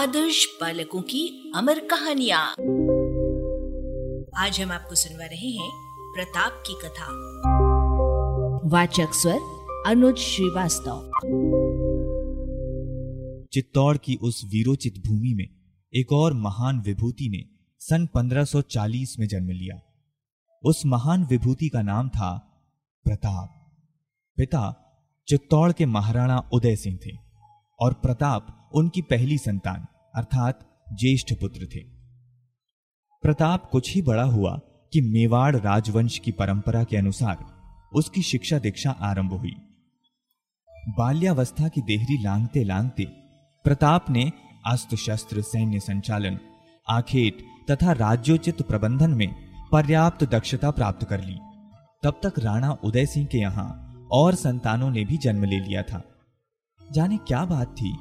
आदर्श बालकों की अमर कहानिया। आज हम आपको सुनवा रहे हैं प्रताप की कथा। वाचक स्वर अनुज श्रीवास्तव। चित्तौड़ की उस वीरोचित भूमि में एक और महान विभूति ने सन 1540 में जन्म लिया। उस महान विभूति का नाम था प्रताप। पिता चित्तौड़ के महाराणा उदय सिंह थे और प्रताप उनकी पहली संतान। अर्थात ज्येष्ठ पुत्र थे। प्रताप कुछ ही बड़ा हुआ कि मेवाड़ राजवंश की परंपरा के अनुसार उसकी शिक्षा दीक्षा आरंभ हुई। बाल्यावस्था की देहरी लांगते लांगते प्रताप ने अस्त्र शस्त्र सैन्य संचालन, आखेट तथा राज्योचित प्रबंधन में पर्याप्त दक्षता प्राप्त कर ली। तब तक राणा उदय सिंह के यहाँ और संतानों ने भी जन्म ले लिया था। जाने क्या बात थी?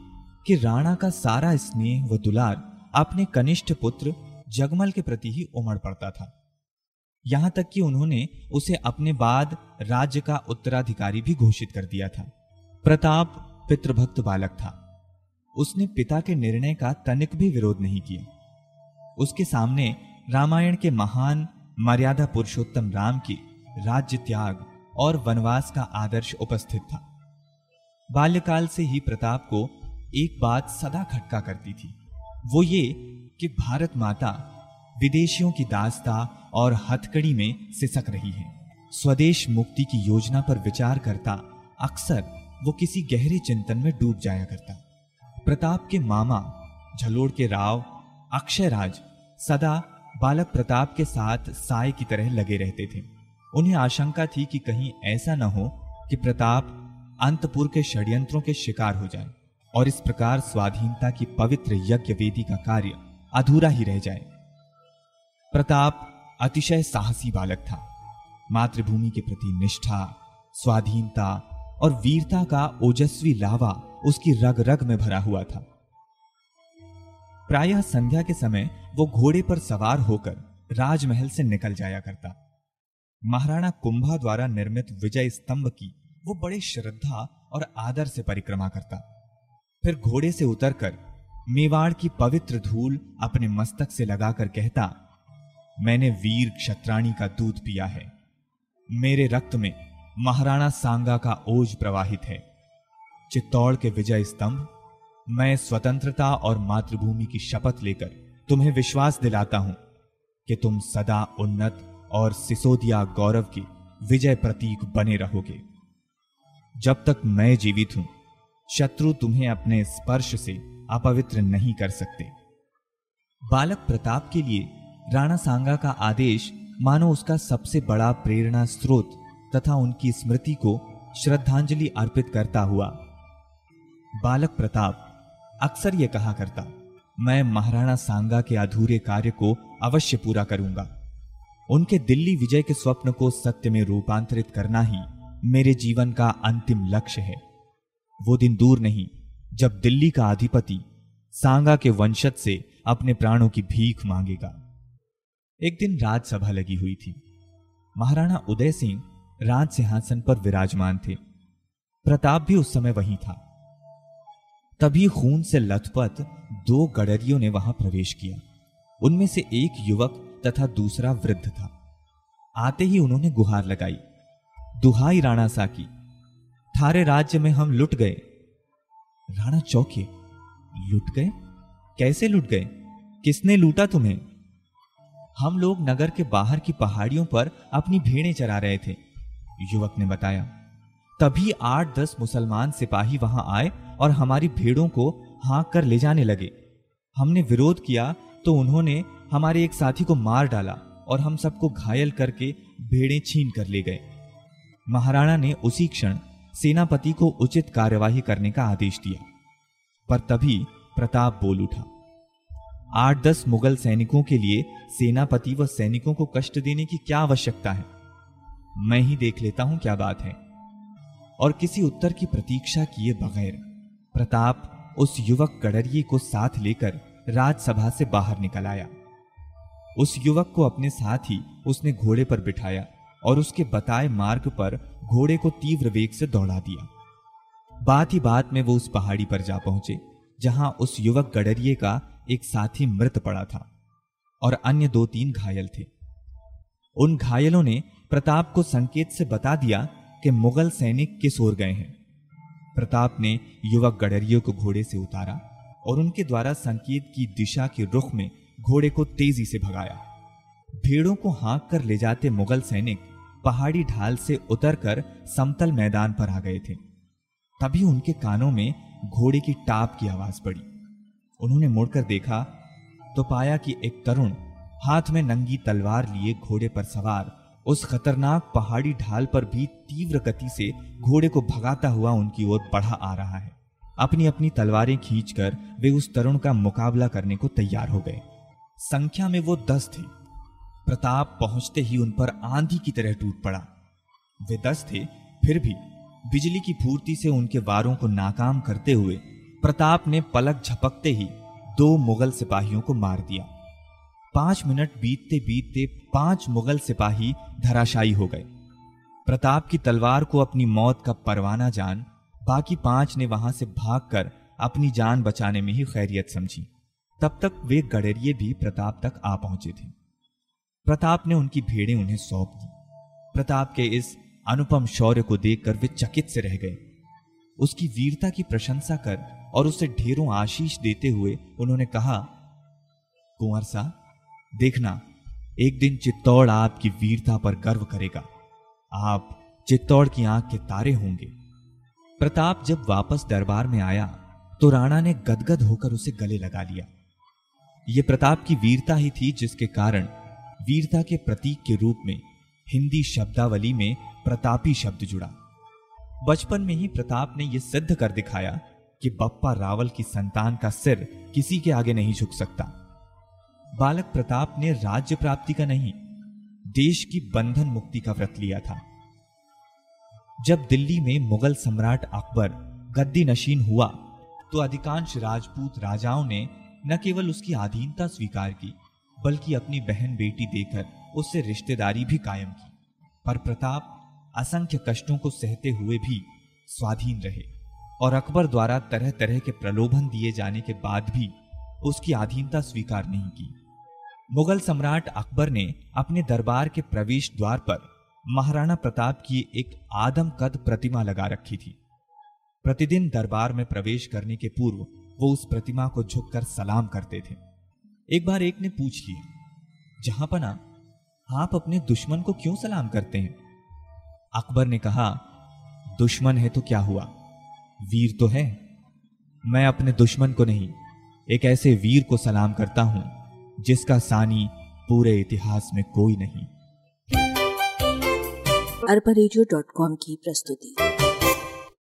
कि राणा का सारा स्नेह व दुलार अपने कनिष्ठ पुत्र जगमल के प्रति ही उमड़ पड़ता था। यहाँ तक कि उन्होंने उसे अपने बाद राज्य का उत्तराधिकारी भी घोषित कर दिया था। प्रताप पितृभक्त बालक था। उसने पिता के निर्णय का तनिक भी विरोध नहीं किया। उसके सामने रामायण के महान मर्यादा पुरुषोत्तम राम की राज्य त्याग और वनवास का आदर्श उपस्थित था। बाल्यकाल से ही प्रताप को एक बात सदा खटका करती थी। वो ये कि भारत माता विदेशियों की दास्ता और हथकड़ी में सिसक रही है। स्वदेश मुक्ति की योजना पर विचार करता अक्सर वो किसी गहरे चिंतन में डूब जाया करता। प्रताप के मामा, झलोड़ के राव अक्षय राज सदा बालक प्रताप के साथ साय की तरह लगे रहते थे। उन्हें आशंका थी कि कहीं ऐसा न हो कि प्रताप अंतपुर के षड्यंत्रों के शिकार हो जाए। और इस प्रकार स्वाधीनता की पवित्र यज्ञ वेदी का कार्य अधूरा ही रह जाए। प्रताप अतिशय साहसी बालक था। मातृभूमि के प्रति निष्ठा, स्वाधीनता और वीरता का ओजस्वी लावा उसकी रग रग में भरा हुआ था। प्रायः संध्या के समय वो घोड़े पर सवार होकर राजमहल से निकल जाया करता। महाराणा कुंभा द्वारा निर्मित विजय स्तंभ की वो बड़े श्रद्धा और आदर से परिक्रमा करता। फिर घोड़े से उतरकर मेवाड़ की पवित्र धूल अपने मस्तक से लगाकर कहता, मैंने वीर क्षत्राणी का दूध पिया है। मेरे रक्त में महाराणा सांगा का ओज प्रवाहित है। चित्तौड़ के विजय स्तंभ, मैं स्वतंत्रता और मातृभूमि की शपथ लेकर तुम्हें विश्वास दिलाता हूँ कि तुम सदा उन्नत और सिसोदिया गौरव के विजय प्रतीक बने रहोगे। जब तक मैं जीवित हूँ शत्रु तुम्हें अपने स्पर्श से अपवित्र नहीं कर सकते। बालक प्रताप के लिए राणा सांगा का आदेश मानो उसका सबसे बड़ा प्रेरणा स्रोत तथा उनकी स्मृति को श्रद्धांजलि अर्पित करता हुआ। बालक प्रताप अक्सर यह कहा करता, मैं महाराणा सांगा के अधूरे कार्य को अवश्य पूरा करूँगा। उनके दिल्ली विजय के स्वप्न को सत्य में रूपांतरित करना ही मेरे जीवन का अंतिम लक्ष्य है। वो दिन दूर नहीं, जब दिल्ली का अधिपति सांगा के वंशज से अपने प्राणों की भीख मांगेगा। एक दिन राजसभा लगी हुई थी। महाराणा उदय सिंह राज सिंहासन पर विराजमान थे। प्रताप भी उस समय वहीं था। तभी खून से लथपथ दो गडरियों ने वहाँ प्रवेश किया। उनमें से एक युवक तथा दूसरा वृद्ध था। आते ही उन्होंने गुहार लगाई। दुहाई राणा साकी थारे राज्य में हम लुट गए। राणा चौके लुट गए? कैसे लुट गए? किसने लूटा तुम्हें? हम लोग नगर के बाहर की पहाड़ियों पर अपनी भेड़ें चरा रहे थे, युवक ने बताया। तभी आठ दस मुसलमान सिपाही वहाँ आए और हमारी भेड़ों को हाँक कर ले जाने लगे। हमने विरोध किया तो उन्होंने हमारे एक साथी को मार डाला और हम सबको घायल करके भेड़ें छीन कर ले गए। महाराणा ने उसी क्षण सेनापति को उचित कार्यवाही करने का आदेश दिया, पर तभी प्रताप बोल उठा। आठ दस मुगल सैनिकों के लिए सेनापति व सैनिकों को कष्ट देने की क्या आवश्यकता है? मैं ही देख लेता हूँ क्या बात है। और किसी उत्तर की प्रतीक्षा किए बगैर प्रताप उस युवक गडरिये को साथ लेकर राजसभा से बाहर निकल आया। उस युवक को अपने साथ ही उसने घोड़े पर बिठाया। और उसके बताए मार्ग पर घोड़े को तीव्र वेग से दौड़ा दिया। बात ही बात में वो उस पहाड़ी पर जा पहुँचे, जहाँ उस युवक गडरिये का एक साथी मृत पड़ा था और अन्य दो तीन घायल थे। उन घायलों ने प्रताप को संकेत से बता दिया कि मुगल सैनिक किस ओर गए हैं। प्रताप ने युवक गडरिये को घोड़े से उतारा और उनके द्वारा संकेत की दिशा के रुख में घोड़े को तेज़ी से भगाया। भेड़ों को हाँक कर ले जाते मुगल सैनिक पहाड़ी ढाल से उतरकर समतल मैदान पर आ गए थे। तभी उनके कानों में घोड़े की टाप की आवाज़ पड़ी। उन्होंने मुड़कर देखा तो पाया कि एक तरुण हाथ में नंगी तलवार लिए घोड़े पर सवार उस खतरनाक पहाड़ी ढाल पर भी तीव्र गति से घोड़े को भगाता हुआ उनकी ओर बढ़ा आ रहा है। अपनी अपनी तलवारें खींचकर वे उस तरुण का मुकाबला करने को तैयार हो गए। संख्या में वो दस थे। प्रताप पहुँचते ही उन पर आंधी की तरह टूट पड़ा। वे दस थे, फिर भी बिजली की फूर्ति से उनके वारों को नाकाम करते हुए प्रताप ने पलक झपकते ही दो मुगल सिपाहियों को मार दिया। पाँच मिनट बीतते बीतते पाँच मुगल सिपाही धराशायी हो गए। प्रताप की तलवार को अपनी मौत का परवाना जान बाकी पाँच ने वहाँ से भागकर अपनी जान बचाने में ही खैरियत समझी। तब तक वे गडरिये भी प्रताप तक आ पहुँचे थे। प्रताप ने उनकी भेड़ें उन्हें सौंप दी। प्रताप के इस अनुपम शौर्य को देखकर वे चकित से रह गए। उसकी वीरता की प्रशंसा कर और उसे ढेरों आशीष देते हुए उन्होंने कहा, कुंवर सा देखना, एक दिन चित्तौड़ आपकी वीरता पर गर्व करेगा। आप चित्तौड़ की आँख के तारे होंगे प्रताप जब वापस दरबार में आया तो राणा ने गदगद होकर उसे गले लगा लिया। यह प्रताप की वीरता ही थी जिसके कारण वीरता के प्रतीक के रूप में, हिंदी शब्दावली में प्रतापी शब्द जुड़ा। बचपन में ही प्रताप ने यह सिद्ध कर दिखाया कि बप्पा रावल की संतान का सिर किसी के आगे नहीं झुक सकता। बालक प्रताप ने राज्य प्राप्ति का नहीं, देश की बंधन मुक्ति का व्रत लिया था। जब दिल्ली में मुगल सम्राट अकबर गद्दी नशीन हुआ तो अधिकांश राजपूत राजाओं ने न केवल उसकी अधीनता स्वीकार की बल्कि अपनी बहन बेटी देकर उससे रिश्तेदारी भी कायम की। पर प्रताप असंख्य कष्टों को सहते हुए भी स्वाधीन रहे और अकबर द्वारा तरह तरह के प्रलोभन दिए जाने के बाद भी उसकी अधीनता स्वीकार नहीं की। मुगल सम्राट अकबर ने अपने दरबार के प्रवेश द्वार पर महाराणा प्रताप की एक आदम कद प्रतिमा लगा रखी थी। प्रतिदिन दरबार में प्रवेश करने के पूर्व वो उस प्रतिमा को झुककर सलाम करते थे। एक बार एक ने पूछ लिया, जहाँ पना, आप अपने दुश्मन को क्यों सलाम करते हैं? अकबर ने कहा, दुश्मन है तो क्या हुआ? वीर तो है। मैं अपने दुश्मन को नहीं, एक ऐसे वीर को सलाम करता हूँ, जिसका सानी पूरे इतिहास में कोई नहीं. अरबा की प्रस्तुति।